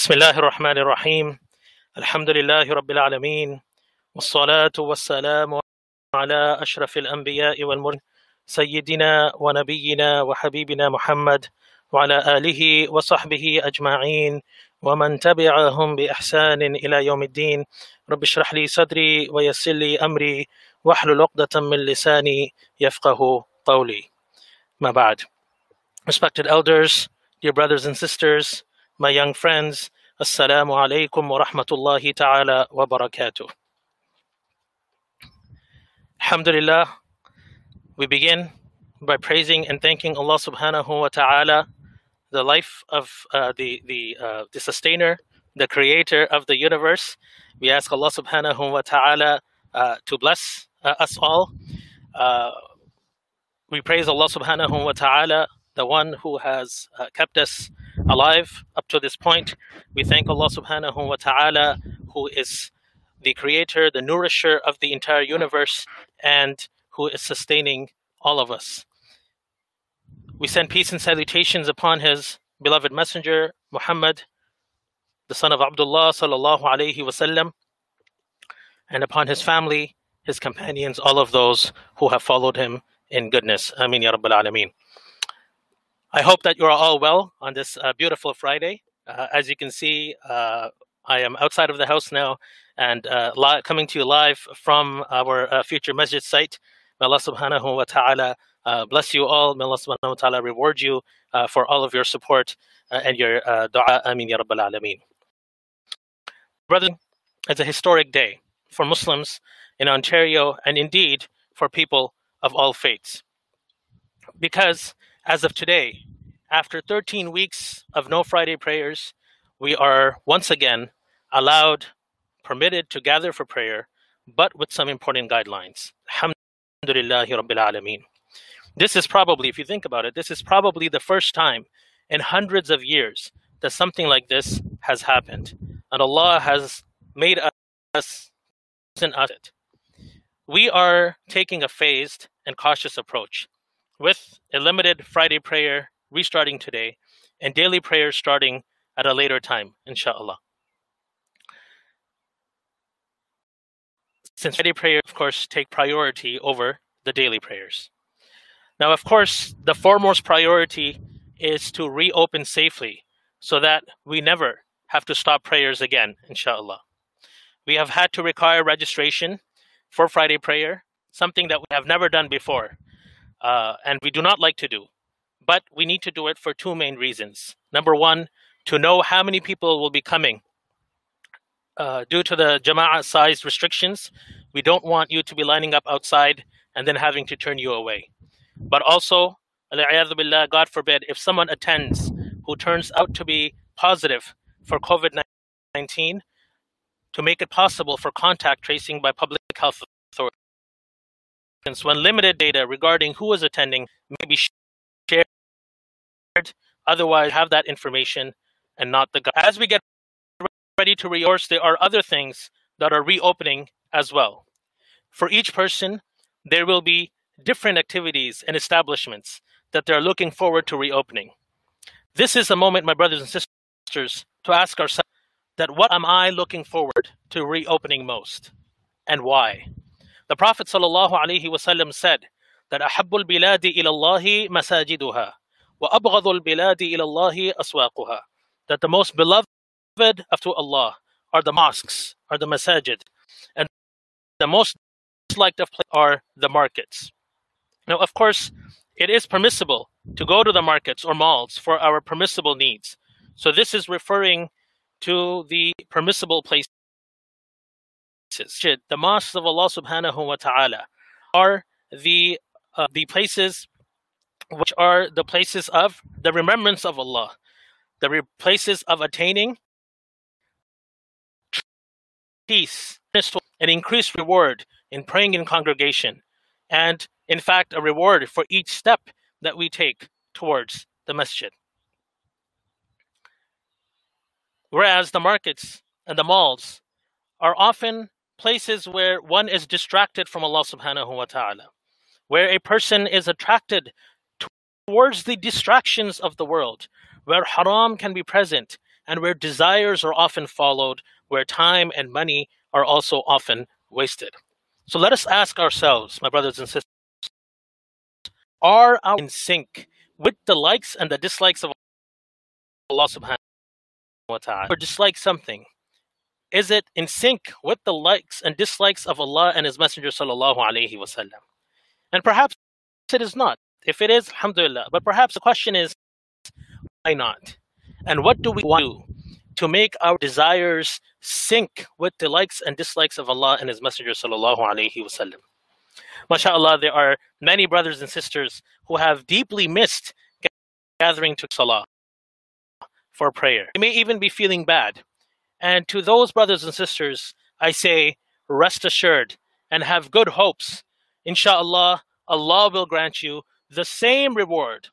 بسم الله الرحمن الرحيم. الحمد لله رب العالمين والصلاة والسلام على أشرف الأنبياء والمرسلين سيدنا ونبينا وحبيبنا محمد وعلى آله وصحبه أجمعين ومن تبعهم بإحسان إلى يوم الدين. رب اشرح لي صدري ويسر لي أمري واحلل عقدة من لساني يفقه قولي. ما بعد. Respected elders, dear brothers and sisters, my young friends, Assalamu alaikum wa rahmatullahi ta'ala wa barakatuh. Alhamdulillah, we begin by praising and thanking Allah subhanahu wa ta'ala, the life of uh, the, the, uh, the sustainer, the creator of the universe. We ask Allah subhanahu wa ta'ala uh, to bless uh, us all. Uh, we praise Allah subhanahu wa ta'ala, the one who has uh, kept us alive up to this point. We thank Allah subhanahu wa ta'ala, who is the creator, the nourisher of the entire universe, and who is sustaining all of us. We send peace and salutations upon his beloved messenger, Muhammad, the son of Abdullah sallallahu alayhi wasallam, and upon his family, his companions, all of those who have followed him in goodness. Ameen ya Rabbil Alameen. I hope that you are all well on this uh, beautiful Friday. Uh, as you can see, uh, I am outside of the house now and uh, li- coming to you live from our uh, future masjid site. May Allah subhanahu wa ta'ala uh, bless you all. May Allah subhanahu wa ta'ala reward you for all of your support and your dua. Ameen ya Rabbil Alameen. Brother, it's a historic day for Muslims in Ontario and indeed for people of all faiths. Because as of today, after 13 weeks of no Friday prayers, we are once again allowed, permitted to gather for prayer, but with some important guidelines. This is probably, if you think about it, this is probably the first time in hundreds of years that something like this has happened. And Allah has made us and us it. We are taking a phased and cautious approach with a limited Friday prayer restarting today and daily prayers starting at a later time, inshallah. Since Friday prayers, of course, take priority over the daily prayers. Now, of course, the foremost priority is to reopen safely so that we never have to stop prayers again, inshallah. We have had to require registration for Friday prayer, something that we have never done before, uh, and we do not like to do. But we need to do it for two main reasons. Number one, to know how many people will be coming. Uh, due to the Jama'ah size restrictions, we don't want you to be lining up outside and then having to turn you away. But also, billah, God forbid, if someone attends who turns out to be positive for COVID 19, to make it possible for contact tracing by public health. When limited data regarding who is attending may be shared, otherwise, have that information and not the. gu- As we get ready to reopen, there are other things that are reopening as well. For each person, there will be different activities and establishments that they're looking forward to reopening. This is a moment, my brothers and sisters, to ask ourselves that what am I looking forward to reopening most and why? The Prophet ﷺ said that Ahabbul biladi ilallahi masajiduha wa abghadul biladi ilallahi aswaquha. That the most beloved of to Allah are the mosques, are the masajid, and the most disliked of are the markets. Now, of course, it is permissible to go to the markets or malls for our permissible needs. So this is referring to the permissible places the mosques of Allah subhanahu wa ta'ala are the uh, the places which are the places of the remembrance of Allah, the places of attaining peace and increased reward in praying in congregation, and in fact, a reward for each step that we take towards the masjid. Whereas the markets and the malls are often places where one is distracted from Allah subhanahu wa ta'ala, where a person is attracted towards the distractions of the world, where haram can be present and where desires are often followed, where time and money are also often wasted. So let us ask ourselves, my brothers and sisters, are our in sync with the likes and the dislikes of Allah subhanahu wa ta'ala? Or dislike something? Is it in sync with the likes and dislikes of Allah and His Messenger sallallahu alaihi wasallam? And perhaps it is not. If it is, alhamdulillah. But perhaps the question is, why not? And what do we do to make our desires sync with the likes and dislikes of Allah and His Messenger sallallahu alaihi wasallam? MashaAllah, there are many brothers and sisters who have deeply missed gathering to Salah for prayer. They may even be feeling bad. And to those brothers and sisters, I say, rest assured and have good hopes. Insha'Allah, Allah will grant you the same reward,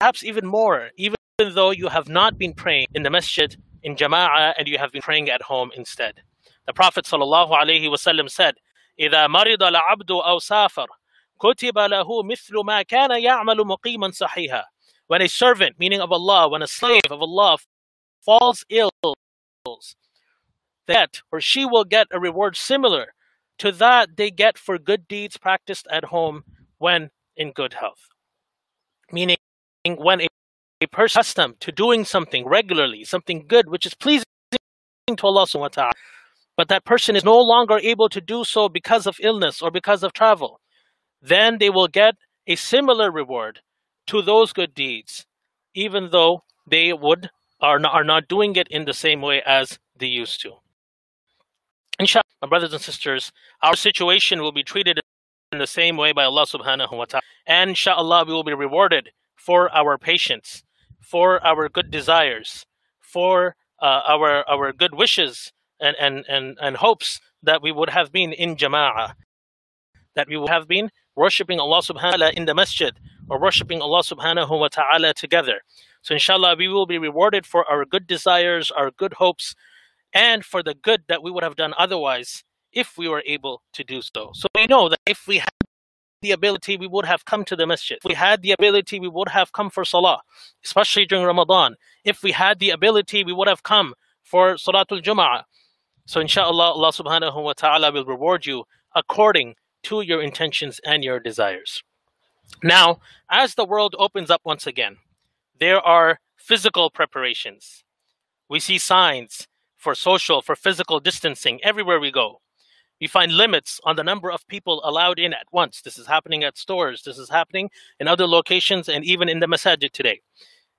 perhaps even more, even though you have not been praying in the masjid in jama'ah and you have been praying at home instead. The Prophet ﷺ said, إذا مرض العبد أو سافر كتب له مثل ما كان يعمل مقيما صحيحا When a servant, meaning of Allah, when a slave of Allah falls ill, that or she will get a reward similar to that they get for good deeds practiced at home when in good health. Meaning, when a, a person accustomed to doing something regularly, something good, which is pleasing to Allah subhanahu wa ta'ala, but that person is no longer able to do so because of illness or because of travel, then they will get a similar reward to those good deeds, even though they would are not, are not doing it in the same way as they used to. Inshallah, my brothers and sisters, our situation will be treated in the same way by Allah subhanahu wa ta'ala. And inshallah, we will be rewarded for our patience, for our good desires, for uh, our our good wishes and, and, and, and hopes that we would have been in jama'ah, that we would have been worshipping Allah subhanahu wa ta'ala in the masjid or worshipping Allah subhanahu wa ta'ala together. So inshallah, we will be rewarded for our good desires, our good hopes, and for the good that we would have done otherwise if we were able to do so. So we know that if we had the ability, we would have come to the masjid. If we had the ability, we would have come for salah, especially during Ramadan. If we had the ability, we would have come for Salatul Jum'ah. So inshallah, Allah subhanahu wa ta'ala will reward you according to your intentions and your desires. Now, as the world opens up once again, there are physical preparations. We see signs for social, for physical distancing everywhere we go. We find limits on the number of people allowed in at once. This is happening at stores. This is happening in other locations and even in the masajid today.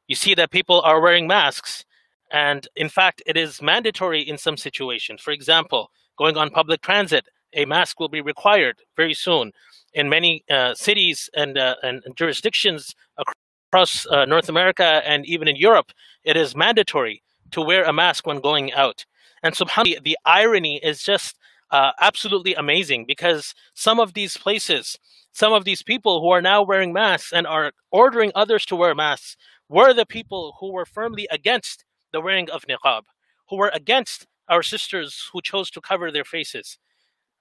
You see that people are wearing masks. And in fact, it is mandatory in some situations. For example, going on public transit, a mask will be required very soon. In many uh, cities and, uh, and jurisdictions across uh, North America and even in Europe, it is mandatory to wear a mask when going out. And subhanAllah, the irony is just uh, absolutely amazing because some of these places, some of these people who are now wearing masks and are ordering others to wear masks were the people who were firmly against the wearing of niqab, who were against our sisters who chose to cover their faces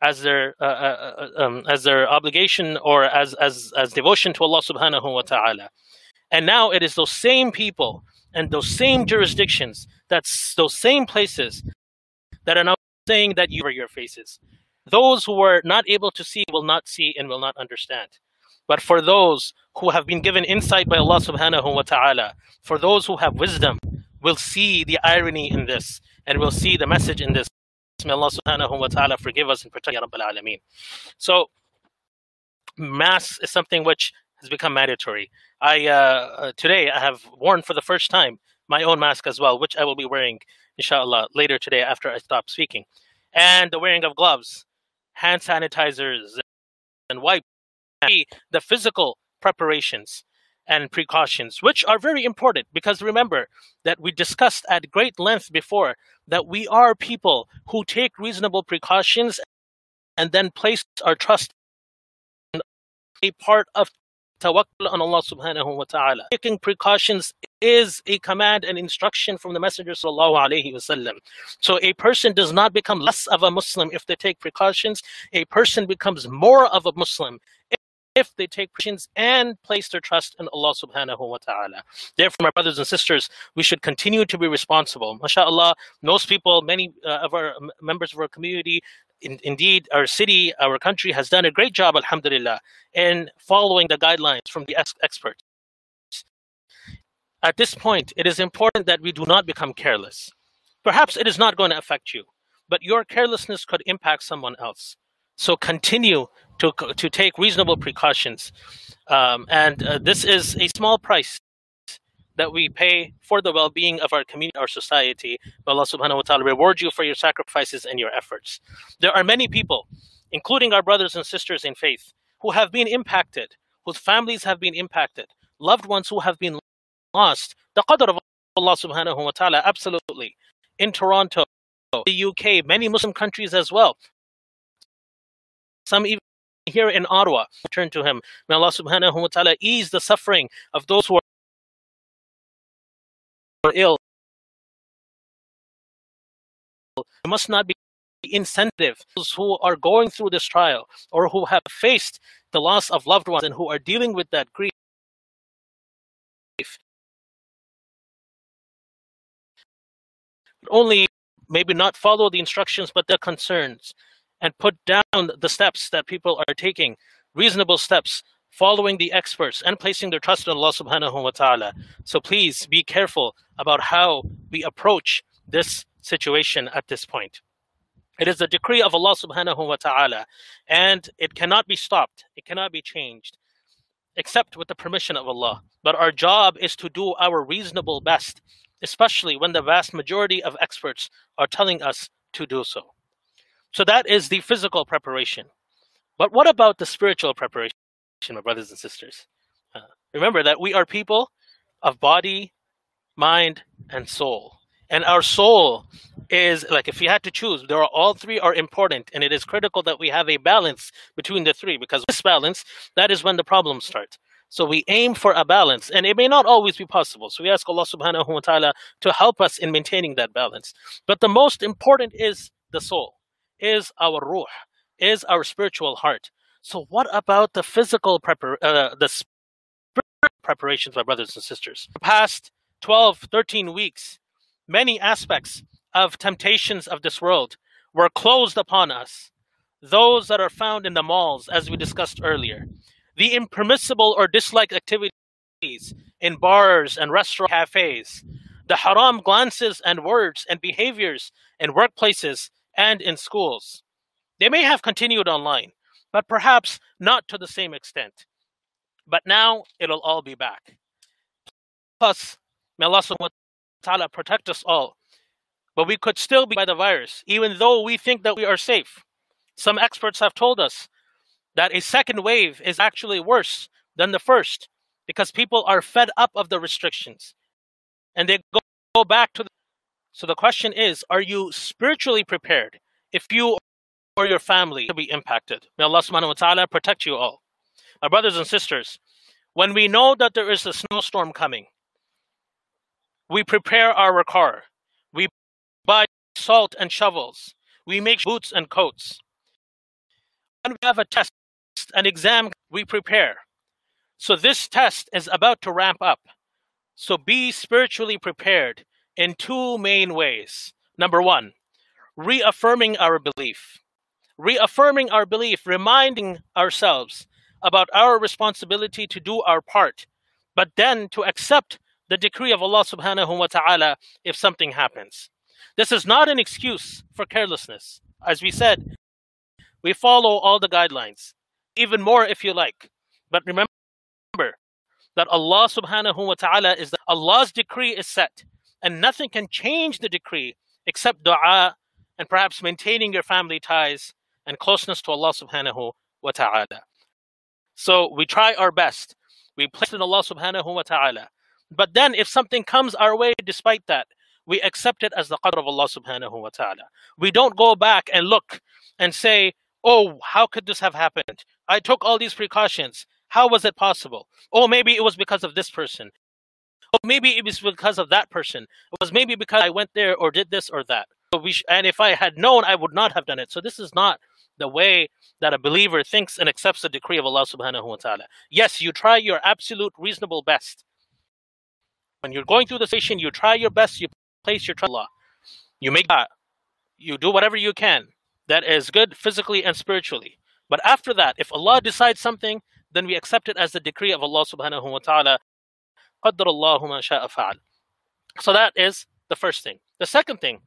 as their uh, uh, uh um, as their obligation or as as as devotion to Allah subhanahu wa ta'ala. And now it is those same people and those same jurisdictions, that's those same places that are now saying that you are your faces. Those who were not able to see will not see and will not understand. But for those who have been given insight by Allah subhanahu wa ta'ala, for those who have wisdom, will see the irony in this and will see the message in this. May Allah subhanahu wa ta'ala forgive us and protect Ya Rabbil Alameen. So, mass is something which has become mandatory. I uh, uh, today I have worn for the first time my own mask as well, which I will be wearing, inshallah, later today after I stop speaking, and the wearing of gloves, hand sanitizers, and wipes, the physical preparations and precautions, which are very important because remember that we discussed at great length before that we are people who take reasonable precautions and then place our trust in a part of tawakkul on Allah subhanahu wa ta'ala. Taking precautions is a command and instruction from the Messenger sallallahu alaihi wasallam. So a person does not become less of a Muslim if they take precautions. A person becomes more of a Muslim if they take precautions and place their trust in Allah subhanahu wa ta'ala. Therefore, my brothers and sisters, we should continue to be responsible. MashaAllah, most people, many uh, of our members of our community, in, indeed, our city, our country has done a great job, alhamdulillah, in following the guidelines from the ex- experts. At this point, it is important that we do not become careless. Perhaps it is not going to affect you, but your carelessness could impact someone else. So continue to, to take reasonable precautions. Um, and uh, this is a small price that we pay for the well-being of our community, our society. May Allah subhanahu wa ta'ala reward you for your sacrifices and your efforts. There are many people, including our brothers and sisters in faith, who have been impacted, whose families have been impacted, loved ones who have been lost. The qadr of Allah subhanahu wa ta'ala, absolutely. In Toronto, the UK, many Muslim countries as well. Some even here in Ottawa. Turn to Him. May Allah subhanahu wa ta'ala ease the suffering of those who are ill. It must not be insensitive. Those who are going through this trial or who have faced the loss of loved ones and who are dealing with that grief. Only maybe not follow the instructions, but their concerns and put down the steps that people are taking, reasonable steps, following the experts and placing their trust in Allah subhanahu wa ta'ala. So please be careful about how we approach this situation at this point. It is a decree of Allah subhanahu wa ta'ala, and it cannot be stopped, it cannot be changed, except with the permission of Allah. But our job is to do our reasonable best, especially when the vast majority of experts are telling us to do so. So that is the physical preparation. But what about the spiritual preparation, my brothers and sisters? Uh, remember that we are people of body, mind, and soul. And our soul is like if you had to choose, there are all three are important, and it is critical that we have a balance between the three because this balance, that is when the problems start. So we aim for a balance, and it may not always be possible. So we ask Allah subhanahu wa ta'ala to help us in maintaining that balance. But the most important is the soul is our ruh, is our spiritual heart. So what about the physical prepar- uh, the preparations, my brothers and sisters? Past 12, 13 weeks, many aspects of temptations of this world were closed upon us. Those that are found in the malls, as we discussed earlier, the impermissible or disliked activities in bars and restaurant cafes, the haram glances and words and behaviors in workplaces and in schools. They may have continued online, but perhaps not to the same extent. But now it'll all be back. Plus, may Allah subhanahu wa ta'ala protect us all. But we could still be by the virus, even though we think that we are safe. Some experts have told us that a second wave is actually worse than the first because people are fed up of the restrictions and they go, go back to the so the question is, are you spiritually prepared if you or your family to be impacted? May Allah subhanahu wa ta'ala protect you all. My brothers and sisters, when we know that there is a snowstorm coming, we prepare our car. We buy salt and shovels. We make boots and coats. When we have a test, an exam, we prepare. So this test is about to ramp up. So be spiritually prepared in two main ways. Number one, reaffirming our belief. Reaffirming our belief, reminding ourselves about our responsibility to do our part, but then to accept the decree of Allah subhanahu wa ta'ala if something happens. This is not an excuse for carelessness. As we said, we follow all the guidelines, even more if you like. But remember that Allah subhanahu wa ta'ala is the, Allah's decree is set and nothing can change the decree except dua and perhaps maintaining your family ties and closeness to Allah subhanahu wa ta'ala. So we try our best. We place in Allah subhanahu wa ta'ala. But then if something comes our way despite that, we accept it as the qadr of Allah subhanahu wa ta'ala. We don't go back and look and say, oh, how could this have happened? I took all these precautions. How was it possible? Oh, maybe it was because of this person. Oh, maybe it was because of that person. It was maybe because I went there or did this or that. So we and if I had known, I would not have done it. So this is not the way that a believer thinks and accepts the decree of Allah subhanahu wa ta'ala. Yes, you try your absolute reasonable best. When you're going through the station, you try your best, you place your trust in Allah. You make dua. You do whatever you can that is good physically and spiritually. But after that, if Allah decides something, then we accept it as the decree of Allah subhanahu wa ta'ala. So that is the first thing. The second thing,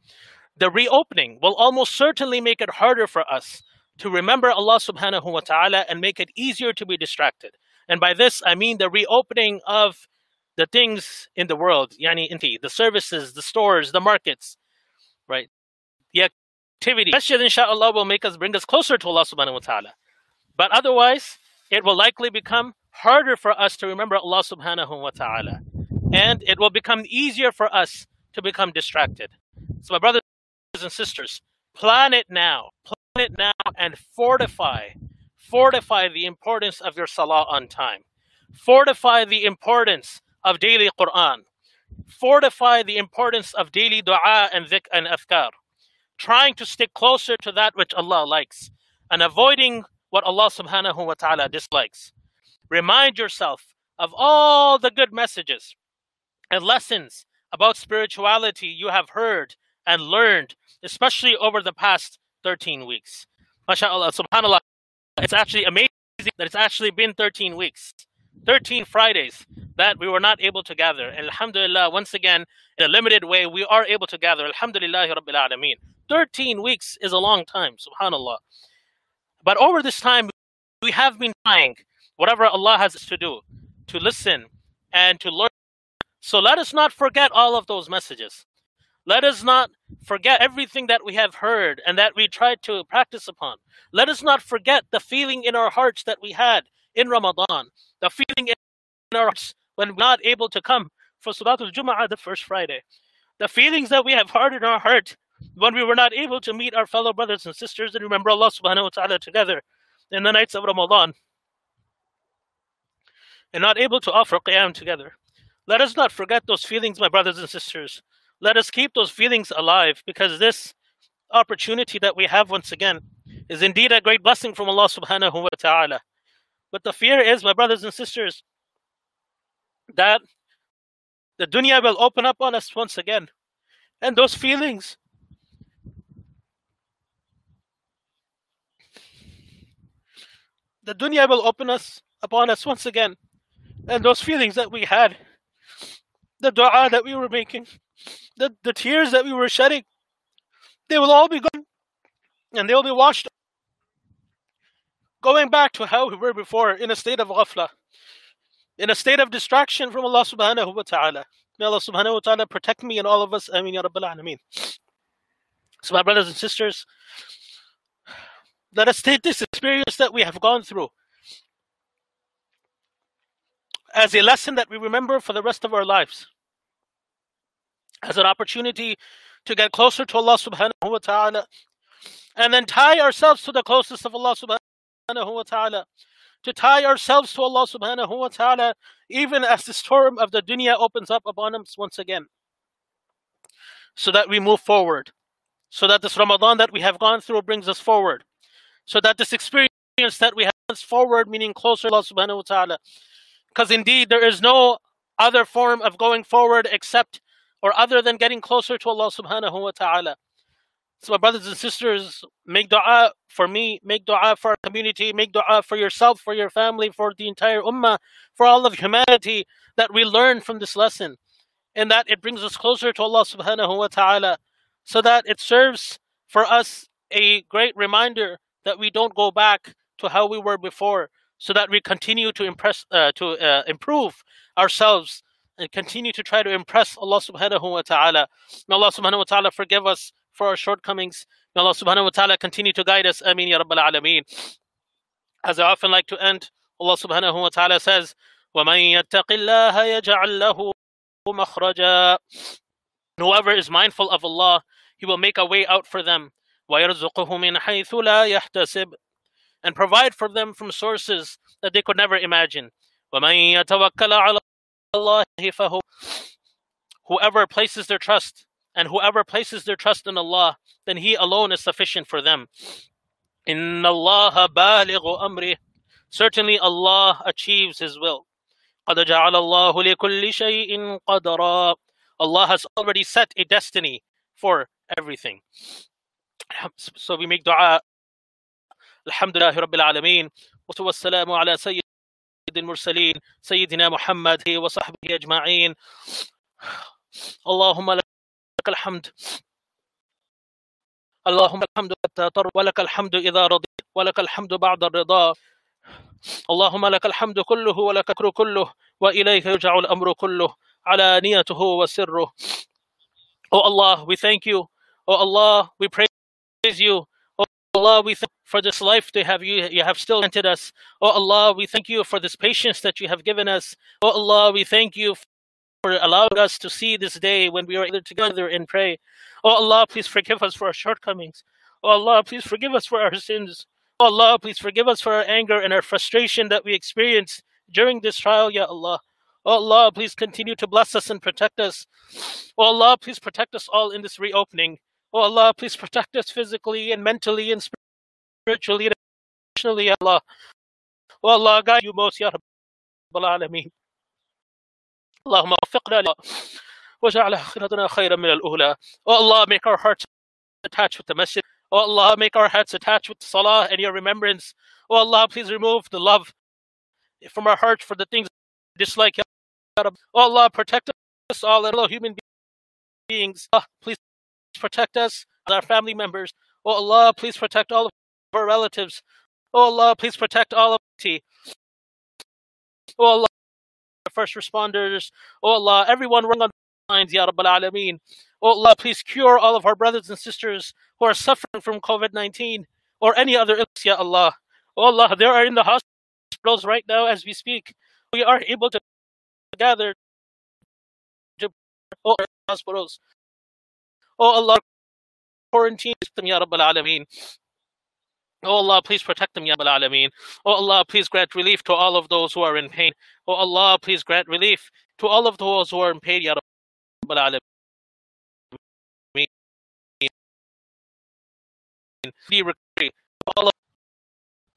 the reopening will almost certainly make it harder for us to remember Allah subhanahu wa ta'ala and make it easier to be distracted. And by this, I mean the reopening of the things in the world, yani inti, the services, the stores, the markets, right? The activity. Masjid, inshallah, will make us bring us closer to Allah subhanahu wa ta'ala. But otherwise, it will likely become harder for us to remember Allah subhanahu wa ta'ala. And it will become easier for us to become distracted. So, my brothers and sisters, plan it now. Plan it now and fortify, fortify the importance of your salah on time. Fortify the importance of daily Quran. Fortify the importance of daily dua and dhikr and afkar. Trying to stick closer to that which Allah likes and avoiding what Allah subhanahu wa ta'ala dislikes. Remind yourself of all the good messages and lessons about spirituality you have heard and learned, especially over the past 13 weeks. MashaAllah, subhanAllah, it's actually amazing that it's actually been 13 weeks, 13 Fridays that we were not able to gather. And Alhamdulillah, once again, in a limited way, we are able to gather. Alhamdulillah Rabbil Alameen. 13 weeks is a long time, subhanAllah. But over this time, we have been trying whatever Allah has to do to listen and to learn. So let us not forget all of those messages. Let us not forget everything that we have heard and that we tried to practice upon. Let us not forget the feeling in our hearts that we had in Ramadan, the feeling in our hearts when we're not able to come for Salatul Jum'ah the first Friday, the feelings that we have heard in our heart when we were not able to meet our fellow brothers and sisters and remember Allah subhanahu wa ta'ala together in the nights of Ramadan and not able to offer Qiyam together. Let us not forget those feelings, my brothers and sisters. Let us keep those feelings alive because this opportunity that we have once again is indeed a great blessing from Allah subhanahu wa ta'ala. But the fear is, my brothers and sisters, that the dunya will open up on us once again. And those feelings the dunya will open us upon us once again. And those feelings that we had, the dua that we were making, the, the tears that we were shedding, they will all be gone and they will be washed going back to how we were before in a state of ghafla, in a state of distraction from Allah subhanahu wa ta'ala. May Allah subhanahu wa ta'ala protect me and all of us. Ameen ya Rabbil Alameen. So, my brothers and sisters, let us take this experience that we have gone through as a lesson that we remember for the rest of our lives, as an opportunity to get closer to Allah subhanahu wa ta'ala, and then tie ourselves to the closest of Allah subhanahu wa ta'ala, to tie ourselves to Allah subhanahu wa ta'ala, even as the storm of the dunya opens up upon us once again, so that we move forward, so that this Ramadan that we have gone through brings us forward. So that this experience that we have is forward, meaning closer to Allah subhanahu wa ta'ala. Because indeed there is no other form of going forward except or other than getting closer to Allah subhanahu wa ta'ala. So my brothers and sisters, make dua for me, make dua for our community, make dua for yourself, for your family, for the entire ummah, for all of humanity that we learn from this lesson. And that it brings us closer to Allah subhanahu wa ta'ala. So that it serves for us a great reminder that we don't go back to how we were before, so that we continue to impress, uh, to uh, improve ourselves and continue to try to impress Allah Subhanahu wa Taala. May Allah Subhanahu wa Taala forgive us for our shortcomings. May Allah Subhanahu wa Taala continue to guide us. Ameen ya Rabbal Alameen. As I often like to end, Allah Subhanahu wa Taala says, وَمَن يَتَّقِ اللَّهَ يَجْعَل لَّهُ مَخْرَجًا Whoever is mindful of Allah, He will make a way out for them. وَيَرْزُقُهُ مِنْ حَيْثُ لَا يَحْتَسِبُ and provide for them from sources that they could never imagine. وَمَن يَتَوَكَّلَ عَلَى اللَّهِ فَهُوَ Whoever places their trust and whoever places their trust in Allah, then He alone is sufficient for them. إن الله بالغ أمره Certainly Allah achieves His will. قد جعل الله لكل شيء قدرا Allah has already set a destiny for everything. So we make dua. Alhamdulillah Rabbil Alameen. والسلام على سيد المرسلين سيدنا محمد وصحبه أجمعين اللهم لك الحمد اللهم الحمد حتى ترضى ولك الحمد إذا رضيت ولك الحمد بعد الرضا اللهم لك الحمد كله ولك الشكر كله وإليك يرجع الأمر كله علانيته وسره Oh Allah, we thank you. Oh Allah, we praise you. Allah, we thank for this life they have you you have still granted us. Oh Allah, we thank you for this patience that you have given us. Oh Allah, we thank you for allowing us to see this day when we are together and pray. Oh Allah, please forgive us for our shortcomings. Oh Allah, please forgive us for our sins. Oh Allah, please forgive us for our anger and our frustration that we experience during this trial, Ya Allah. Oh Allah, please continue to bless us and protect us. Oh Allah, please protect us all in this reopening. Oh Allah, please protect us physically and mentally and spiritually and emotionally, Ya Allah. Oh Allah, guide you most, Ya Rabbal Alameen. اللهم وفقنا ل- وجعل آخرتنا خيرا من الأولى. Oh Allah, make our hearts attached with the masjid. Oh Allah, make our hearts attached with salah and your remembrance. Oh Allah, please remove the love from our hearts for the things we dislike. Ya Rabb. Oh Allah, protect us all, and all human beings. Ah, please protect us, and our family members. Oh Allah, please protect all of our relatives. Oh Allah, please protect all of humanity. Oh Allah, first responders. Oh Allah, everyone working on the lines, Ya Rabbal Alameen. Oh Allah, please cure all of our brothers and sisters who are suffering from COVID 19 or any other illness, Ya Allah. Oh Allah, they are in the hospitals right now as we speak. We are able to gather to hospitals. Oh Allah, quarantine them, Ya Rabbal Alameen. Oh Allah, please protect them, Ya Rabbal Alameen. Oh Allah, please grant relief to all of those who are in pain. Oh Allah, please grant relief to all of those who are in pain, Ya Rabbal Alameen. Be recovery all of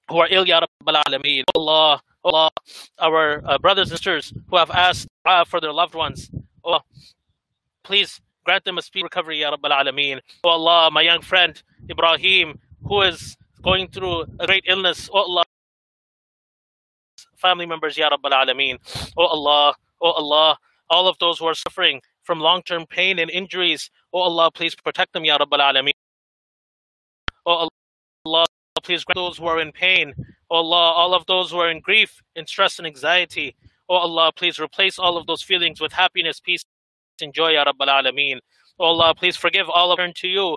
who are ill, Ya Rabbal Alameen. Oh Allah, oh Allah, our uh, brothers and sisters who have asked uh, for their loved ones. Oh, please grant them a speedy recovery, Ya Rabbal Alameen. Oh Allah, my young friend Ibrahim, who is going through a great illness. Oh Allah, family members, Ya Rabbal Alameen. Oh Allah, oh Allah, all of those who are suffering from long-term pain and injuries. Oh Allah, please protect them, Ya Rabbal Alameen. Oh Allah, please grant those who are in pain. Oh Allah, all of those who are in grief, in stress and anxiety. Oh Allah, please replace all of those feelings with happiness, peace, and joy, Ya Rabbal Alameen. Oh Allah, please forgive all of them to you,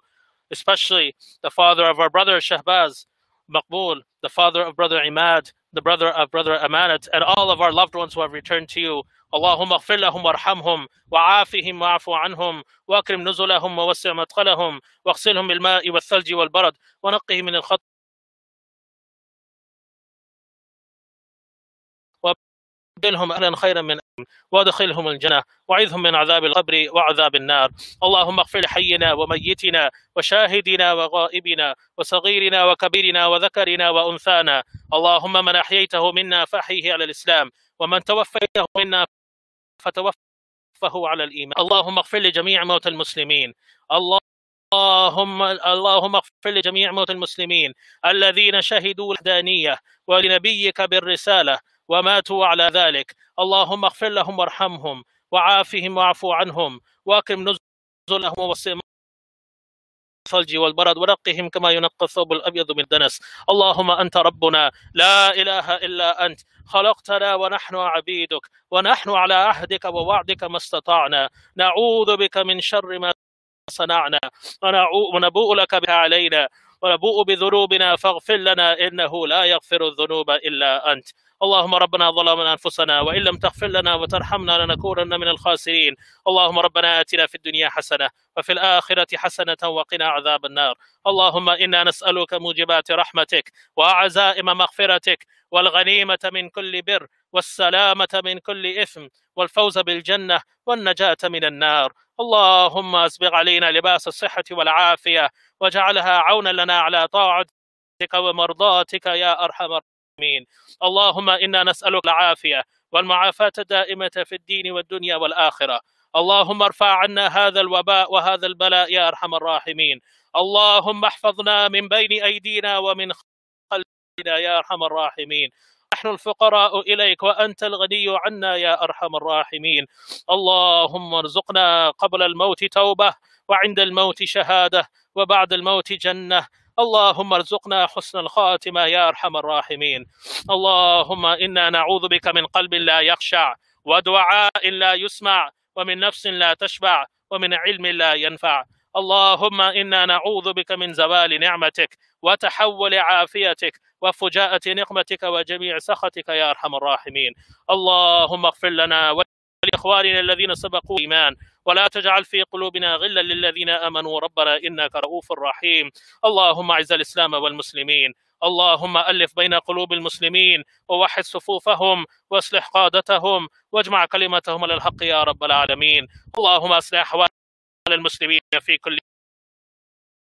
especially the father of our brother Shahbaz, Maqbul, the father of brother Imad, the brother of brother Amanat, and all of our loved ones who have returned to you. اللهم اغفر لهم وارحمهم وعافهم واعف عنهم واكرم نزلهم ووسع مدخلهم واغسلهم بالماء والثلج والبرد ونقهم من الخط وابدلهم أهلا خيرا من وأدخلهم الجنة وعذهم من عذاب القبر وعذاب النار. اللهم اغفر لحينا وميتنا وشاهدنا وغائبنا وصغيرنا وكبيرنا وذكرنا وأنثانا. اللهم من أحييته منا فأحيه على الإسلام ومن توفيته منا فتوفه على الإيمان. اللهم اغفر لجميع موتى المسلمين. اللهم اللهم اغفر لجميع موتى المسلمين الذين شهدوا الوحدانيه ولنبيك بالرسالة وماتوا على ذلك. اللهم اغفر لهم وارحمهم وعافهم واعف عنهم واكرم نزلهم ووسع الثلج والبرد ونقهم كما ينقى الثوب الأبيض من الدنس اللهم أنت ربنا لا إله إلا أنت. خلقتنا ونحن عبيدك ونحن على عهدك ووعدك ما استطعنا. نعوذ بك من شر ما صنعنا ونبوء لك بها علينا. ونبوء بذنوبنا فاغفر لنا إنه لا يغفر الذنوب إلا أنت. اللهم ربنا ظلمنا أنفسنا وإن لم تغفر لنا وترحمنا لنكونن من الخاسرين. اللهم ربنا آتنا في الدنيا حسنة وفي الآخرة حسنة وقنا عذاب النار. اللهم إنا نسألك موجبات رحمتك وعزائم مغفرتك والغنيمة من كل بر والسلامة من كل إثم والفوز بالجنة والنجاة من النار. اللهم اسبغ علينا لباس الصحة والعافية وجعلها عونا لنا على طاعتك ومرضاتك يا أرحم الراحمين. اللهم إنا نسألك العافية والمعافاة الدائمة في الدين والدنيا والآخرة. اللهم ارفع عنا هذا الوباء وهذا البلاء يا أرحم الراحمين. اللهم احفظنا من بين أيدينا ومن خلفنا يا أرحم الراحمين. نحن الفقراء إليك وأنت الغني عنا يا أرحم الراحمين. اللهم ارزقنا قبل الموت توبة وعند الموت شهادة وبعد الموت جنة. اللهم ارزقنا حسن الخاتمه يا أرحم الراحمين. اللهم إنا نعوذ بك من قلب لا يخشع ودعاء لا يسمع ومن نفس لا تشبع ومن علم لا ينفع. اللهم إنا نعوذ بك من زوال نعمتك وتحول عافيتك وفجاءة نقمتك وجميع سخطك يا أرحم الراحمين. اللهم اغفر لنا ولإخواننا الذين سبقوا ايمان ولا تجعل في قلوبنا غلا للذين آمنوا. ربنا إنك رؤوف رحيم. اللهم أعز الإسلام والمسلمين. اللهم ألف بين قلوب المسلمين ووحد صفوفهم واصلح قادتهم واجمع كلمتهم على الحق يا رب العالمين. اللهم أصلح أحوال المسلمين في كل